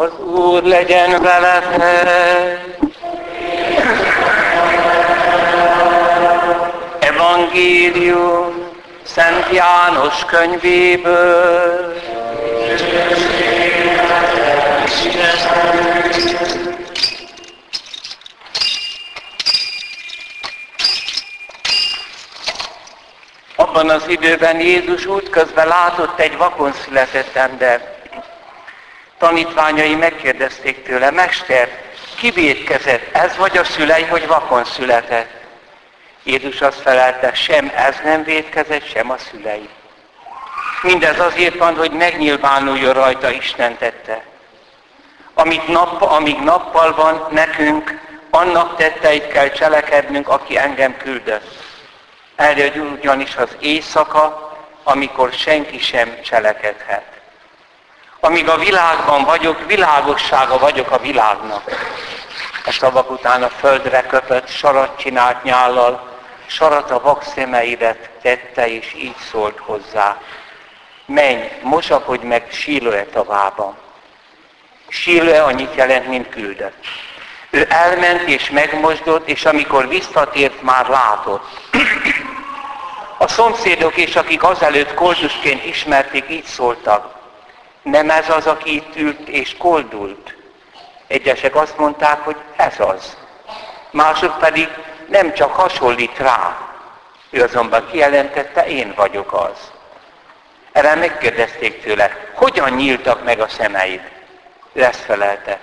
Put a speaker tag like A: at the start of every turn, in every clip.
A: Az Úr legyen veletek! Evangélium Szent János könyvéből. Abban az időben Jézus útközben látott egy vakon született ember. Tanítványai megkérdezték tőle, Mester, ki védkezett, ez vagy a szülei, hogy vakon született? Jézus azt felelte, sem ez nem védkezett, sem a szülei. Mindez azért van, hogy megnyilvánuljon rajta Isten tette. Amit nap, amíg nappal van nekünk, annak tetteit kell cselekednünk, aki engem küldött. Eljön ugyanis az éjszaka, amikor senki sem cselekedhet. Amíg a világban vagyok, világossága vagyok a világnak. A szavak után a földre köpött, sarat csinált nyállal, sarat a vak szemeidet tette, és így szólt hozzá. Menj, mosakodj meg Sílőe tavában. Sílőe annyit jelent, mint küldött. Ő elment és megmosdott, és amikor visszatért, már látott. A szomszédok és akik azelőtt koldusként ismerték, így szóltak. Nem ez az, aki itt ült és koldult? Egyesek azt mondták, hogy ez az. Mások pedig nem csak hasonlít rá. Ő azonban kijelentette, én vagyok az. Erre megkérdezték tőle, hogyan nyíltak meg a szemeid? Ő ezt felelte.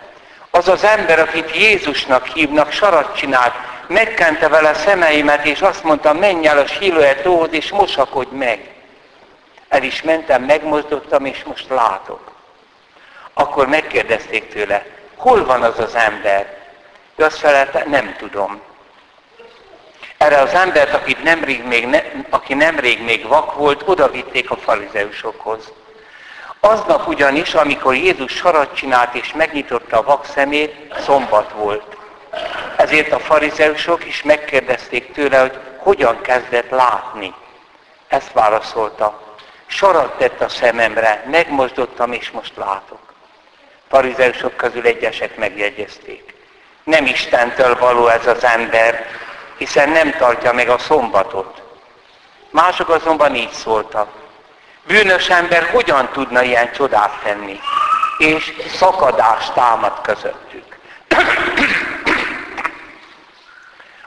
A: Az az ember, akit Jézusnak hívnak, sarat csinált, megkente vele szemeimet, és azt mondta, menj el a Siloe tóhoz, és mosakodj meg. El is mentem, megmozdottam, és most látok. Akkor megkérdezték tőle, hol van az az ember? Ő azt felelte, nem tudom. Erre az embert, akit nemrég még ne, aki nemrég még vak volt, oda vitték a farizeusokhoz. Aznap ugyanis, amikor Jézus sarat csinált és megnyitotta a vak szemét, szombat volt. Ezért a farizeusok is megkérdezték tőle, hogy hogyan kezdett látni. Ezt válaszolta. Sarat tett a szememre, megmozdottam és most látok. Farizeusok közül egyesek megjegyezték. Nem Istentől való ez az ember, hiszen nem tartja meg a szombatot. Mások azonban így szóltak. Bűnös ember hogyan tudna ilyen csodát tenni? És szakadást támad közöttük.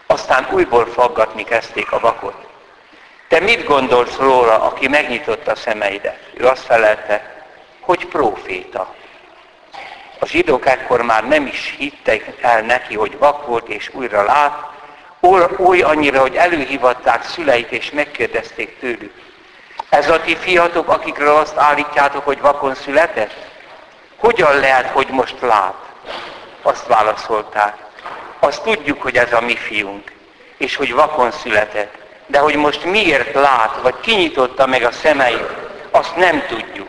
A: Aztán újból faggatni kezdték a vakot. Te mit gondolsz róla, aki megnyitotta a szemeidet? Ő azt felelte, hogy próféta. A zsidók ekkor már nem is hittek el neki, hogy vak volt és újra lát, oly annyira, hogy előhivatták szüleit és megkérdezték tőlük. Ez a ti fiatok, akikről azt állítjátok, hogy vakon született? Hogyan lehet, hogy most lát? Azt válaszolták. Azt tudjuk, hogy ez a mi fiunk, és hogy vakon született. De hogy most miért lát, vagy kinyitotta meg a szemeit, azt nem tudjuk.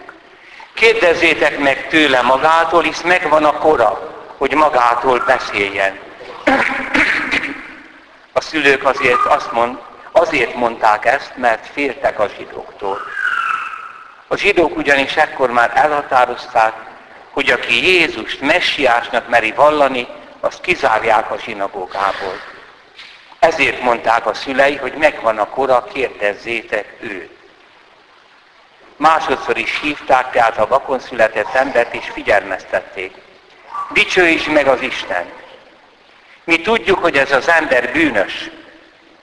A: Kérdezzétek meg tőle magától, hisz megvan a kora, hogy magától beszéljen. A szülők azért, azt mond, azért mondták ezt, mert féltek a zsidóktól. A zsidók ugyanis ekkor már elhatározták, hogy aki Jézust messiásnak meri vallani, azt kizárják a zsinagógából. Ezért mondták a szülei, hogy megvan a kora, kérdezzétek őt. Másodszor is hívták tehát a vakon született embert, és figyelmeztették. Dicsőíts meg az Istent! Mi tudjuk, hogy ez az ember bűnös.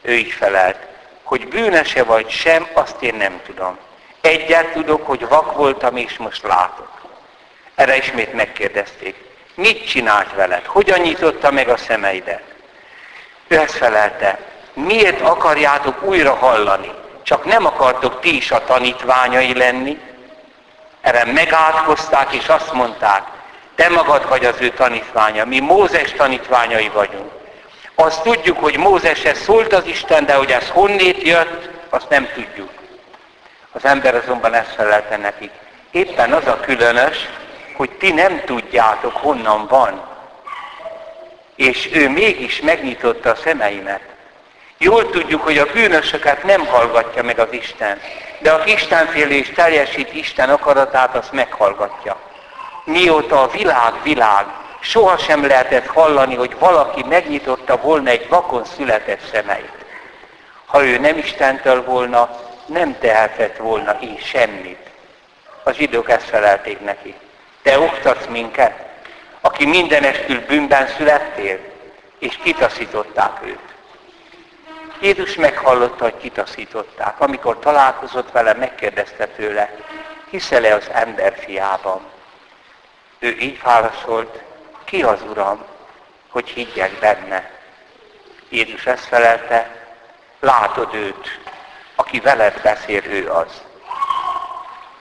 A: Ő így felelt, hogy bűnöse vagy sem, azt én nem tudom. Egyet tudok, hogy vak voltam, és most látok. Erre ismét megkérdezték. Mit csinált veled? Hogyan nyitotta meg a szemeidet? Ő ezt felelte. Miért akarjátok újra hallani? Csak nem akartok ti is a tanítványai lenni? Erre megátkozták, és azt mondták, te magad vagy az ő tanítványa, mi Mózes tanítványai vagyunk. Azt tudjuk, hogy Mózeshez szólt az Isten, de hogy ez honnét jött, azt nem tudjuk. Az ember azonban ezt felelte nekik. Éppen az a különös, hogy ti nem tudjátok, honnan van. És ő mégis megnyitotta a szemeimet. Jól tudjuk, hogy a bűnösöket nem hallgatja meg az Isten, de aki Istenfélés teljesít Isten akaratát, azt meghallgatja. mióta a világ világ, sohasem lehetett hallani, hogy valaki megnyitotta volna egy vakon született szemeit. Ha ő nem Istentől volna, nem tehetett volna így semmit. A zsidók ezt felelték neki. Te oktatsz minket, aki mindenestül bűnben születtél, és kitaszították őt. Jézus meghallotta, hogy kitaszították. Amikor találkozott vele, megkérdezte tőle, hiszel-e az ember fiában? Ő így válaszolt, ki az Uram, hogy higgyek benne? Jézus ezt felelte, látod őt, aki veled beszél, ő az.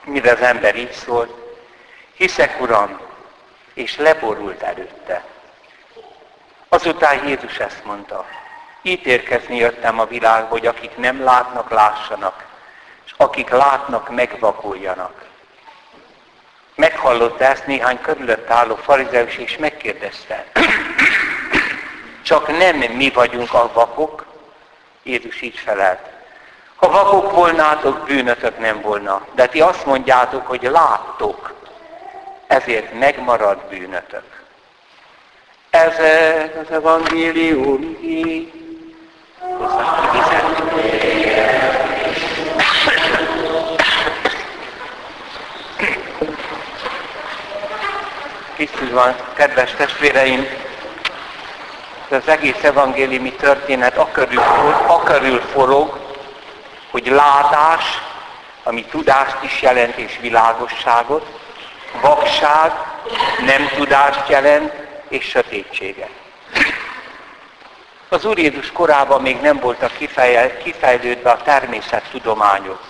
A: Mire az ember így szólt, hiszek Uram, és leborult előtte. Azután Jézus ezt mondta, ítélkezni jöttem a világ, hogy akik nem látnak, lássanak, és akik látnak, megvakuljanak. Meghallotta ezt néhány körülött álló farizeus, és megkérdezte, csak nem mi vagyunk a vakok? Jézus így felelt. Ha vakok volnátok, bűnötök nem volna. De ti azt mondjátok, hogy láttok, ezért megmarad bűnötök. Ezek az evangélium Kicsit van, kedves testvéreim, az egész evangéliumi történet akörül, akörül forog, hogy látás, ami tudást is jelent és világosságot, vakság, nem tudást jelent és sötétséget. Az Úr Jézus korában még nem voltak kifejlődve a természettudományok,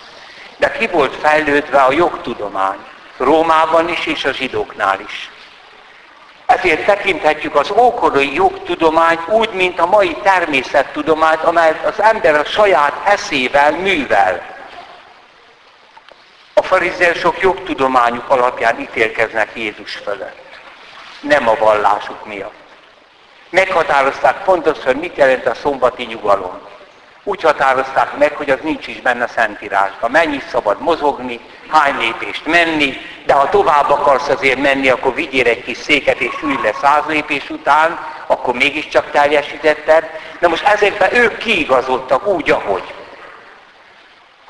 A: de ki volt fejlődve a jogtudomány, Rómában is és a zsidóknál is. Ezért tekinthetjük az ókori jogtudományt úgy, mint a mai természettudományt, amelyet az ember a saját eszével művel. Farizeusok jogtudományuk alapján ítélkeznek Jézus fölött, nem a vallásuk miatt. Meghatározták pontosan, mit jelent a szombati nyugalom. Úgy határozták meg, hogy az nincs is benne a Szentírásban. Mennyi szabad mozogni, hány lépést menni, de ha tovább akarsz azért menni, akkor vigyél egy kis széket és ülj le száz lépés után, akkor mégiscsak teljesítetted. De most ezekben ők kiigazodtak úgy, ahogy.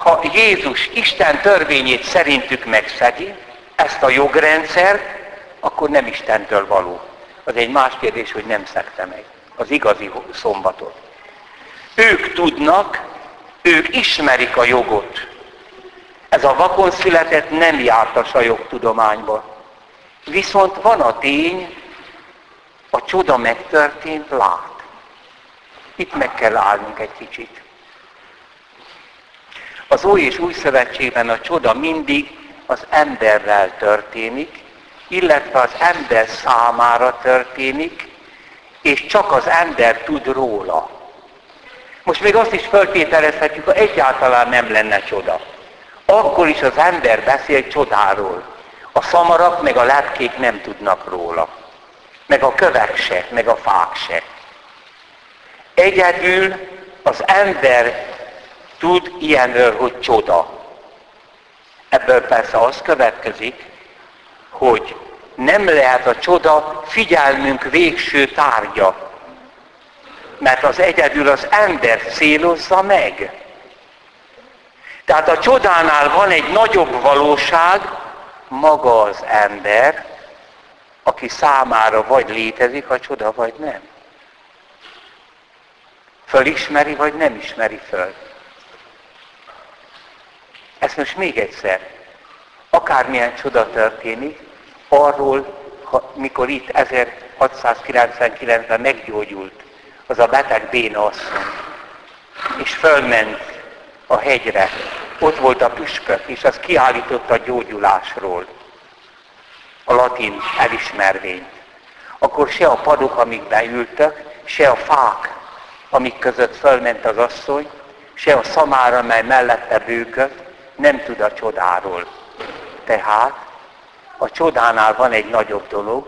A: Ha Jézus Isten törvényét szerintük megszegi, ezt a jogrendszert, akkor nem Istentől való. Az egy más kérdés, hogy nem szegte meg az igazi szombatot. Ők tudnak, ők ismerik a jogot. Ez a vakon született nem jártas a jogtudományba. Viszont van a tény, a csoda megtörtént, lát. Itt meg kell állnunk egy kicsit. Az Új és Új Szövetségben a csoda mindig az emberrel történik, illetve az ember számára történik, és csak az ember tud róla. Most még azt is feltételezhetjük, ha egyáltalán nem lenne csoda. Akkor is az ember beszél csodáról. A szamarak meg a lepkék nem tudnak róla. Meg a kövek se, meg a fák se. Egyedül az ember tud ilyenről, hogy csoda. Ebből persze az következik, hogy nem lehet a csoda figyelmünk végső tárgya, mert az egyedül az ember célozza meg. Tehát a csodánál van egy nagyobb valóság, maga az ember, aki számára vagy létezik a csoda, vagy nem. Fölismeri, vagy nem ismeri föl. Ezt most még egyszer. Akármilyen csoda történik, arról, ha, mikor itt 1699-ben meggyógyult az a beteg béna asszony, és fölment a hegyre, ott volt a püspök, és az kiállította a gyógyulásról a latin elismervényt. Akkor se a padok, amik beültek, se a fák, amik között fölment az asszony, se a szamára, mely mellette bőkött, nem tud a csodáról. Tehát a csodánál van egy nagyobb dolog,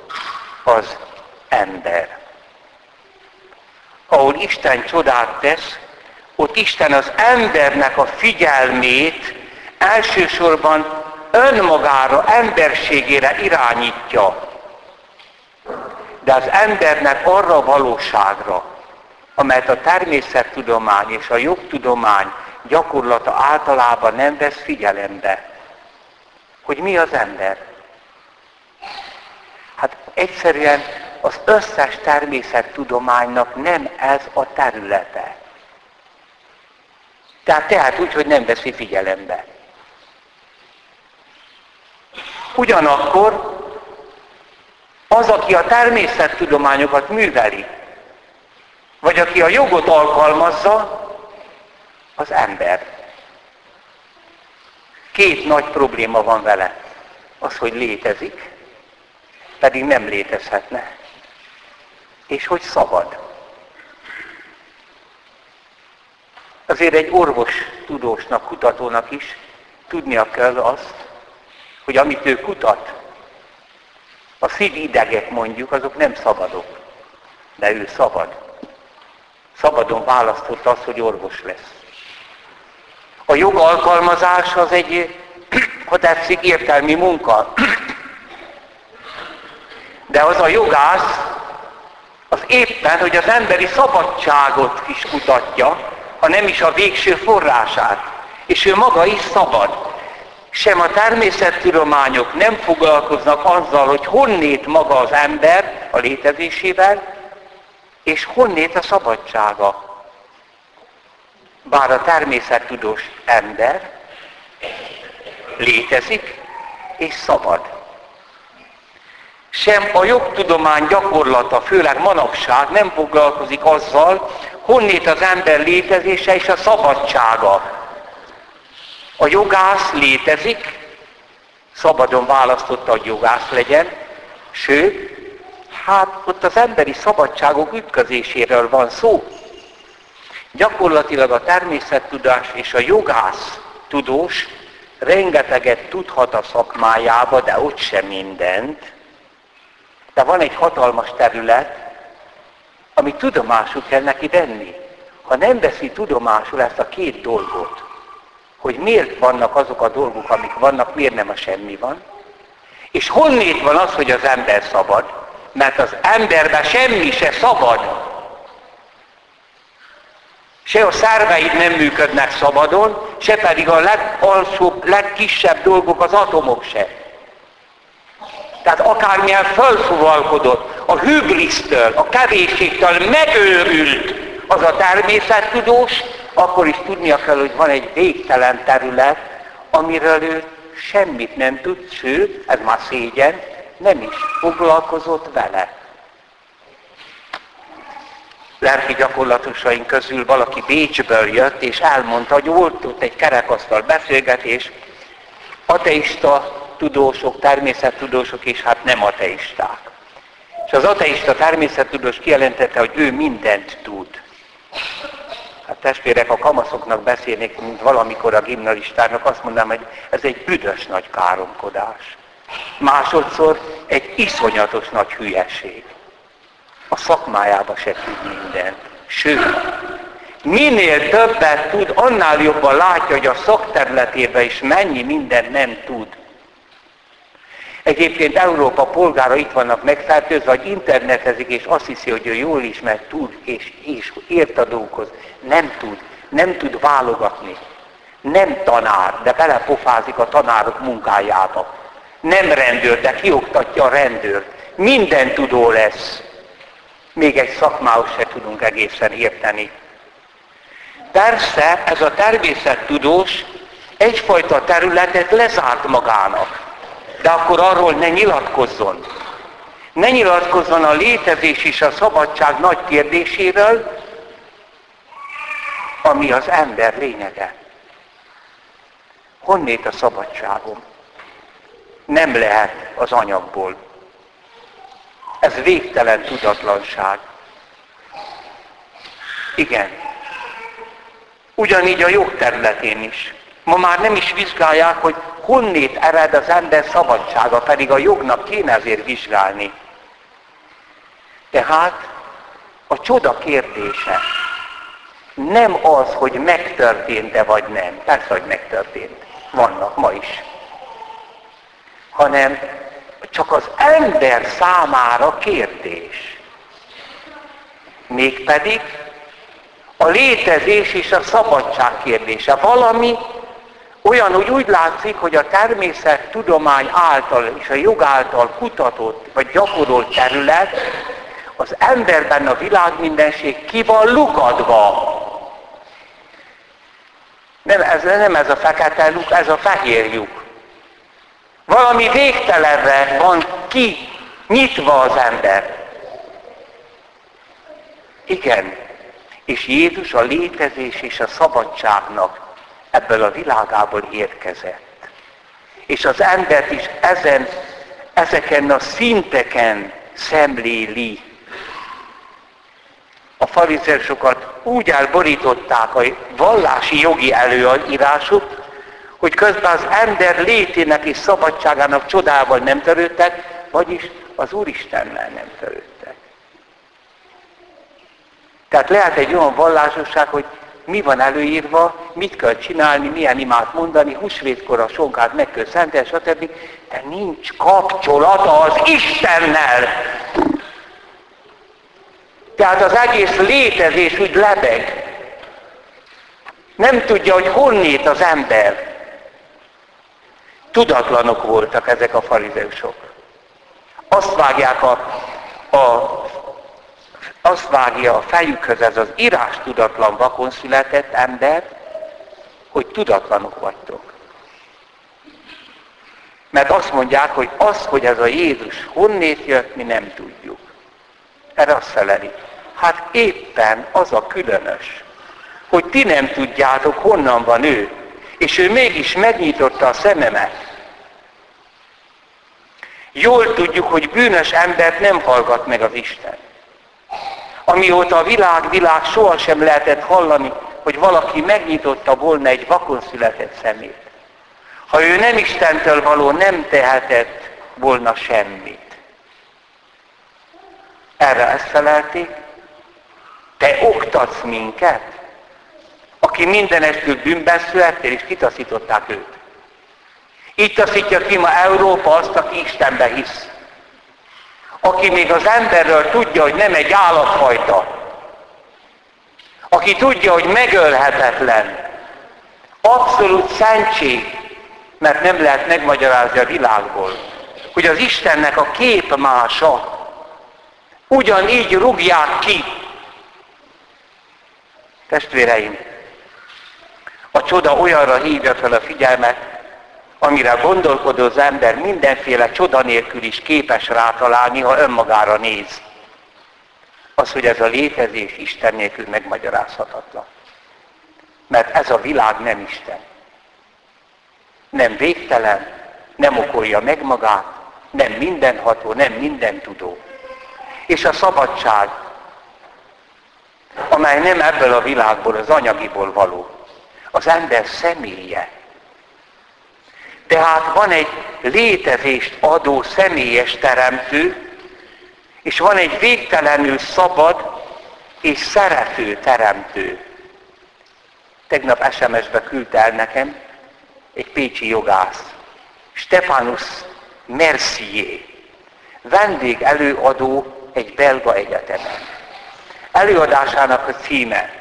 A: az ember. Ahol Isten csodát tesz, ott Isten az embernek a figyelmét elsősorban önmagára, emberségére irányítja. De az embernek arra a valóságra, amelyet a természettudomány és a jogtudomány gyakorlata általában nem vesz figyelembe, hogy mi az ember. Hát egyszerűen az összes természettudománynak nem ez a területe. Tehát tehát úgy, hogy nem veszi figyelembe. Ugyanakkor az, aki a természettudományokat műveli, vagy aki a jogot alkalmazza, az ember. Két nagy probléma van vele. Az, hogy létezik, pedig nem létezhetne. És hogy szabad. Azért egy orvos tudósnak, kutatónak is tudnia kell azt, hogy amit ő kutat, a szívidegek mondjuk, azok nem szabadok, de ő szabad. Szabadon választotta azt, hogy orvos lesz. A jogalkalmazás az egy, ha tetszik, értelmi munka. De az a jogász, az éppen, hogy az emberi szabadságot is kutatja, ha nem is a végső forrását. És ő maga is szabad. Sem a természettudományok nem foglalkoznak azzal, hogy honnét maga az ember a létezésével, és honnét a szabadsága. Bár a természettudós ember létezik, és szabad. Sem a jogtudomány gyakorlata, főleg manapság nem foglalkozik azzal, honnét az ember létezése és a szabadsága. A jogász létezik, szabadon választotta, hogy jogász legyen, sőt, hát ott az emberi szabadságok ütközéséről van szó. Gyakorlatilag a természettudás és a jogász tudós rengeteget tudhat a szakmájába, de ott sem mindent. De van egy hatalmas terület, amit tudomásul kell neki venni. Ha nem veszi tudomásul ezt a két dolgot, hogy miért vannak azok a dolgok, amik vannak, miért nem a semmi van, és honnét van az, hogy az ember szabad, mert az emberben semmi se szabad. Se a szerveid nem működnek szabadon, se pedig a legalsóbb, legkisebb dolgok, az atomok se. Tehát akármilyen felfúvalkodott, a hüblisztől, a kevésségtől megőrült az a természettudós, akkor is tudnia kell, hogy van egy végtelen terület, amiről ő semmit nem tud, sőt, ez már szégyen, nem is foglalkozott vele. Lelki gyakorlatosaink közül valaki Bécsből jött, és elmondta, hogy volt ott egy kerekasztal beszélgetés, ateista tudósok, természettudósok, és hát nem ateisták. És az ateista természettudós kijelentette, hogy ő mindent tud. Hát testvérek, a kamaszoknak beszélnék, mint valamikor a gimnalistának, azt mondanám, hogy ez egy büdös nagy káromkodás. Másodszor egy iszonyatos nagy hülyeség. A szakmájába se tud mindent. Sőt, minél többet tud, annál jobban látja, hogy a szakterületében is mennyi mindent nem tud. Egyébként Európa polgára itt vannak megfertőzve, hogy internetezik, és azt hiszi, hogy ő jól ismert, tud, és, és ért a dolgokhoz. Nem tud, nem tud válogatni. Nem tanár, de belepofázik a tanárok munkájába. Nem rendőr, de kioktatja a rendőrt. Minden tudó lesz. Még egy szakmához se tudunk egészen érteni. Persze ez a természettudós egyfajta területet lezárt magának. De akkor arról ne nyilatkozzon. Ne nyilatkozzon a létezés és a szabadság nagy kérdéséről, ami az ember lényege. Honnét a szabadságom? Nem lehet az anyagból. Ez végtelen tudatlanság. Igen. Ugyanígy a jogterületén is. Ma már nem is vizsgálják, hogy honnét ered az ember szabadsága, pedig a jognak kéne ezért vizsgálni. Tehát a csoda kérdése nem az, hogy megtörtént-e vagy nem. Persze, hogy megtörtént. Vannak ma is. hanem csak az ember számára kérdés. Mégpedig a létezés és a szabadság kérdése. Valami olyan, hogy úgy látszik, hogy a természet tudomány által és a jog által kutatott vagy gyakorolt terület az emberben a világmindenség ki van lukadva. Nem ez, nem ez a fekete luk, ez a fehér lyuk. Valami végtelenre van ki nyitva az ember. Igen, és Jézus a létezés és a szabadságnak ebből a világából érkezett. És az embert is ezen, ezeken a szinteken szemléli. A farizeusokat úgy elborították a vallási jogi előírások, hogy közben az ember létének és szabadságának csodával nem törődtek, vagyis az Úristennel nem törődtek. Tehát lehet egy olyan vallásosság, hogy mi van előírva, mit kell csinálni, milyen imát mondani, húsvétkor a sonkát meg kell szentelni, stb. De nincs kapcsolata az Istennel. Tehát az egész létezés úgy lebeg. Nem tudja, hogy honnét az ember. Tudatlanok voltak ezek a farizeusok. Azt vágják a, a azt vágja a fejükhöz ez az írás tudatlan vakon született ember, hogy tudatlanok vagytok. Mert azt mondják, hogy az, hogy ez a Jézus honnét jött, mi nem tudjuk. Erre azt feleli. Hát éppen az a különös, hogy ti nem tudjátok, honnan van ő, és ő mégis megnyitotta a szememet. Jól tudjuk, hogy bűnös embert nem hallgat meg az Isten. Amióta a világ, világ sohasem lehetett hallani, hogy valaki megnyitotta volna egy vakon született szemét. Ha ő nem Istentől való, nem tehetett volna semmit. Erre ezt felelték, te oktatsz minket, aki mindenestől bűnben születtél, és kitaszították őt. Így taszítja ki ma Európa azt, aki Istenbe hisz aki még az emberről tudja, hogy nem egy állatfajta, aki tudja, hogy megölhetetlen, abszolút szentség, mert nem lehet megmagyarázni a világból, hogy az Istennek a képmása ugyanígy rúgják ki. Testvéreim, a csoda olyanra hívja fel a figyelmet, amire gondolkodó az ember mindenféle csoda nélkül is képes rátalálni, ha önmagára néz. Az, hogy ez a létezés Isten nélkül megmagyarázhatatlan. Mert ez a világ nem Isten. Nem végtelen, nem okolja meg magát, nem mindenható, nem minden tudó. És a szabadság, amely nem ebből a világból, az anyagiból való, az ember személye, tehát van egy létezést adó személyes teremtő, és van egy végtelenül szabad és szerető teremtő. Tegnap SMS-be küldte el nekem egy pécsi jogász, Stefanus Mercier, vendég előadó egy belga egyetemen. Előadásának a címe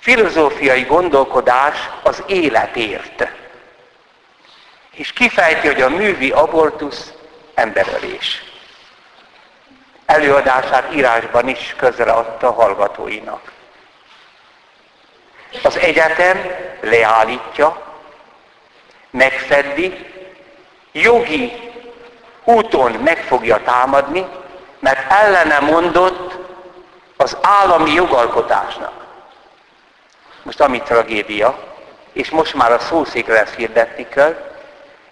A: Filozófiai gondolkodás az életért és kifejti, hogy a művi abortusz emberölés. Előadását írásban is közreadta a hallgatóinak. Az egyetem leállítja, megfeddi, jogi úton meg fogja támadni, mert ellene mondott az állami jogalkotásnak. Most ami tragédia, és most már a szószékre lesz hirdetni kell,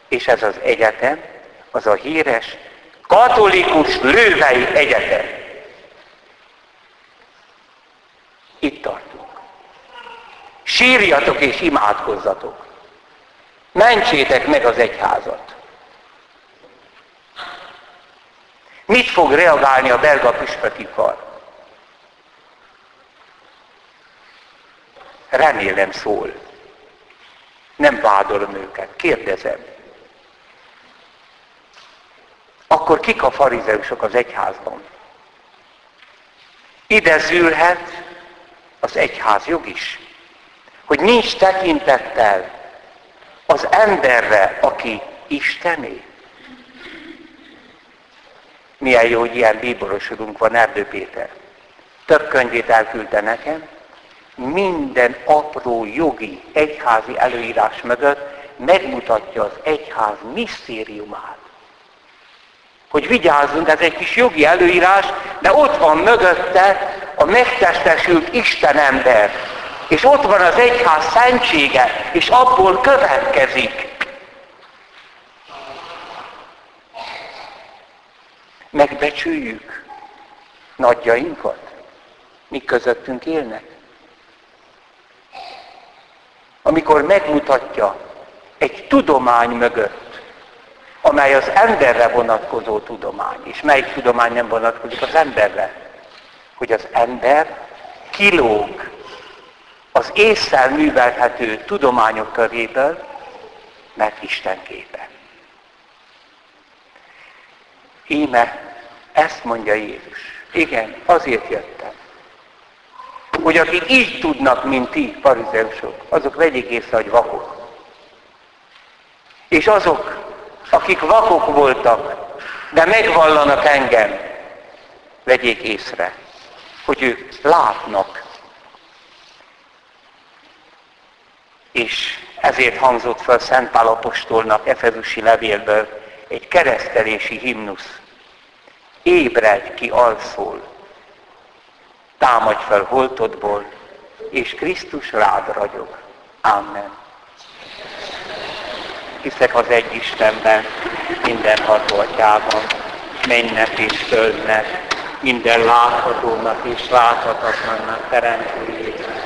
A: és ez az egyetem, az a híres katolikus lővei egyetem. Itt tartunk. Sírjatok és imádkozzatok. Mentsétek meg az egyházat. Mit fog reagálni a belga püspöki kar? Remélem szól. Nem vádolom őket, kérdezem. akkor kik a farizeusok az egyházban? Ide zűlhet az egyház jog is, hogy nincs tekintettel az emberre, aki Istené. Milyen jó, hogy ilyen bíborosodunk van, Erdő Péter. Több könyvét elküldte nekem, minden apró jogi egyházi előírás mögött megmutatja az egyház misztériumát. Hogy vigyázzunk, ez egy kis jogi előírás, de ott van mögötte a megtestesült Isten ember. És ott van az egyház szentsége, és abból következik. Megbecsüljük nagyjainkat, mi közöttünk élnek. Amikor megmutatja egy tudomány mögött, amely az emberre vonatkozó tudomány, és melyik tudomány nem vonatkozik az emberre, hogy az ember kilóg az észszel művelhető tudományok köréből, mert Isten képe. Íme, ezt mondja Jézus. Igen, azért jöttem. Hogy akik így tudnak, mint ti, farizeusok, azok vegyék észre, hogy vakok. És azok, akik vakok voltak, de megvallanak engem, vegyék észre, hogy ők látnak. És ezért hangzott fel Szent Pál apostolnak Efezusi levélből egy keresztelési himnusz. Ébredj ki alszól, támadj fel holtodból, és Krisztus rád ragyog. Amen. Hiszek az egy Istenben, minden hatóatyában, mennek és földnek, minden láthatónak és láthatatlannak teremtőjében